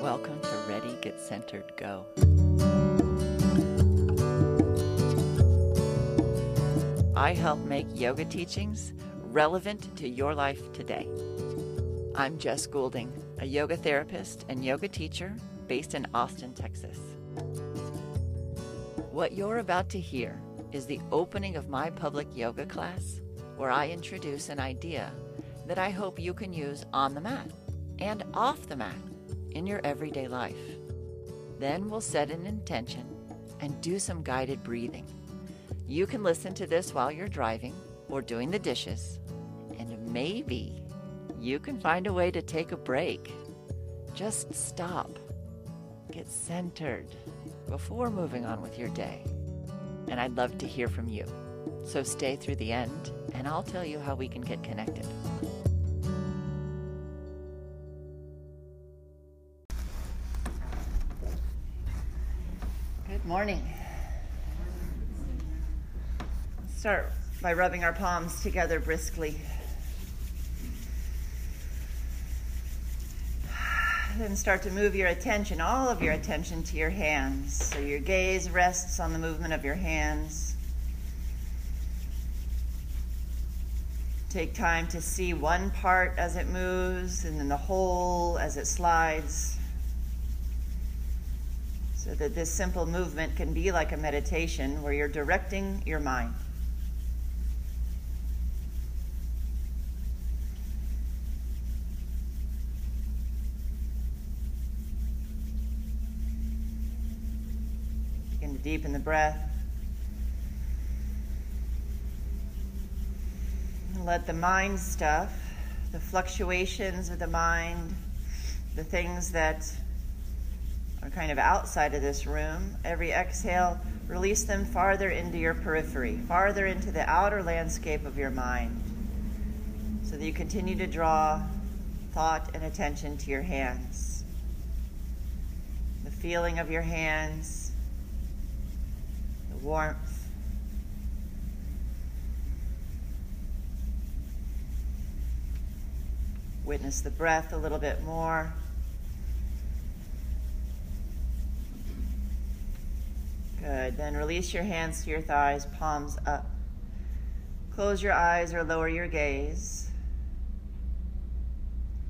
Welcome to Ready, Get Centered, Go. I help make yoga teachings relevant to your life today. I'm Jess Goulding, a yoga therapist and yoga teacher based in Austin, Texas. What you're about to hear is the opening of my public yoga class where I introduce an idea that I hope you can use on the mat and off the mat in your everyday life. Then we'll set an intention and do some guided breathing. You can listen to this while you're driving or doing the dishes, and maybe you can find a way to take a break. Just stop, get centered before moving on with your day. And I'd love to hear from you. So stay through the end, and I'll tell you how we can get connected. Good morning. Let's start by rubbing our palms together briskly. Then start to move your attention, all of your attention, to your hands. So your gaze rests on the movement of your hands. Take time to see one part as it moves and then the whole as it slides. So that this simple movement can be like a meditation where you're directing your mind. Begin to deepen the breath. Let the mind stuff, the fluctuations of the mind, the things that are kind of outside of this room, every exhale, release them farther into your periphery, farther into the outer landscape of your mind, so that you continue to draw thought and attention to your hands. The feeling of your hands, the warmth. Witness the breath a little bit more. Good. Then release your hands to your thighs, palms up. Close your eyes or lower your gaze.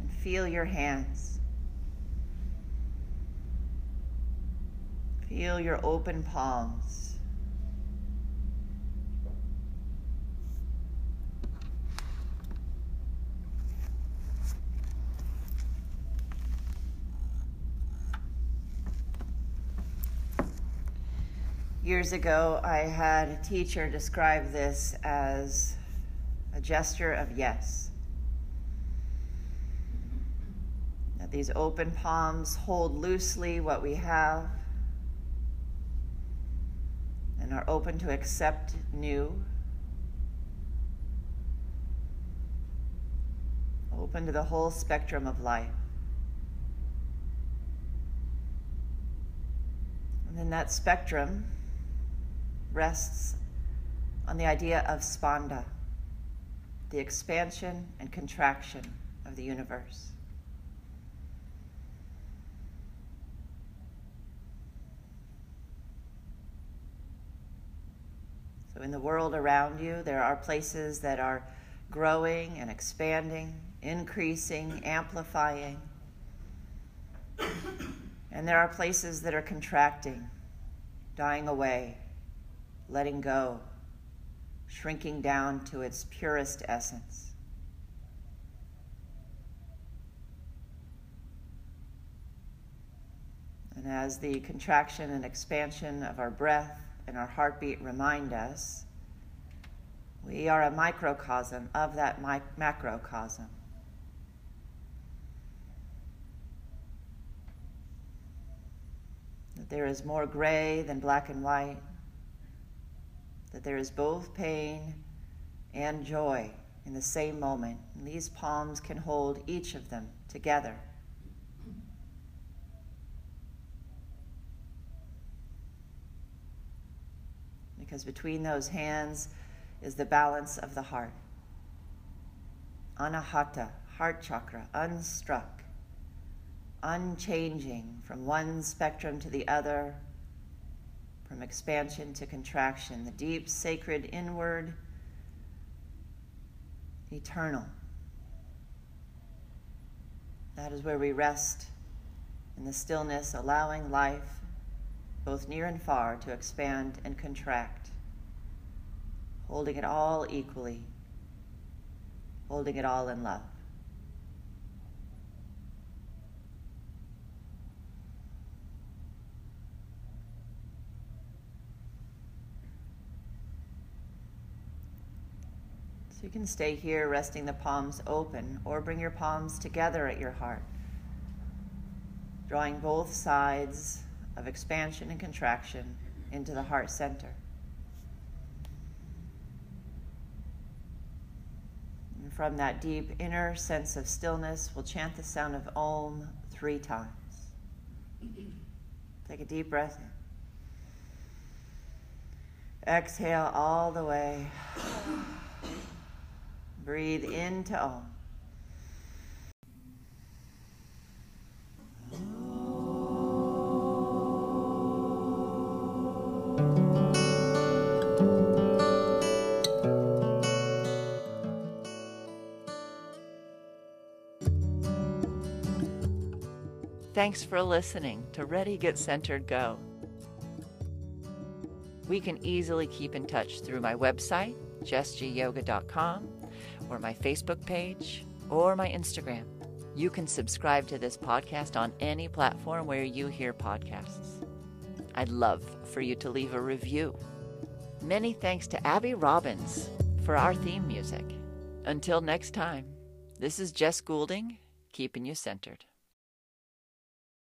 And feel your hands. Feel your open palms. Years ago, I had a teacher describe this as a gesture of yes. That these open palms hold loosely what we have and are open to accept new, open to the whole spectrum of life. And then that spectrum rests on the idea of spanda, the expansion and contraction of the universe. So, in the world around you, there are places that are growing and expanding, increasing, amplifying. And there are places that are contracting, dying away, letting go, shrinking down to its purest essence. And as the contraction and expansion of our breath and our heartbeat remind us, we are a microcosm of that macrocosm. That there is more gray than black and white that there is both pain and joy in the same moment. And these palms can hold each of them together. Because between those hands is the balance of the heart. anahata, heart chakra, unstruck, unchanging from one spectrum to the other, from expansion to contraction, the deep, sacred, inward, eternal. That is where we rest in the stillness, allowing life, both near and far, to expand and contract, holding it all equally, holding it all in love. So you can stay here resting the palms open or bring your palms together at your heart, drawing both sides of expansion and contraction into the heart center. And from that deep inner sense of stillness, we'll chant the sound of Om three times. Take a deep breath in. Exhale all the way. Breathe into Om. Thanks for listening to Ready, Get Centered, Go. We can easily keep in touch through my website, jessgyoga.com, or my Facebook page, or my Instagram. You can subscribe to this podcast on any platform where you hear podcasts. I'd love for you to leave a review. Many thanks to Abby Robbins for our theme music. Until next time, this is Jess Goulding, keeping you centered.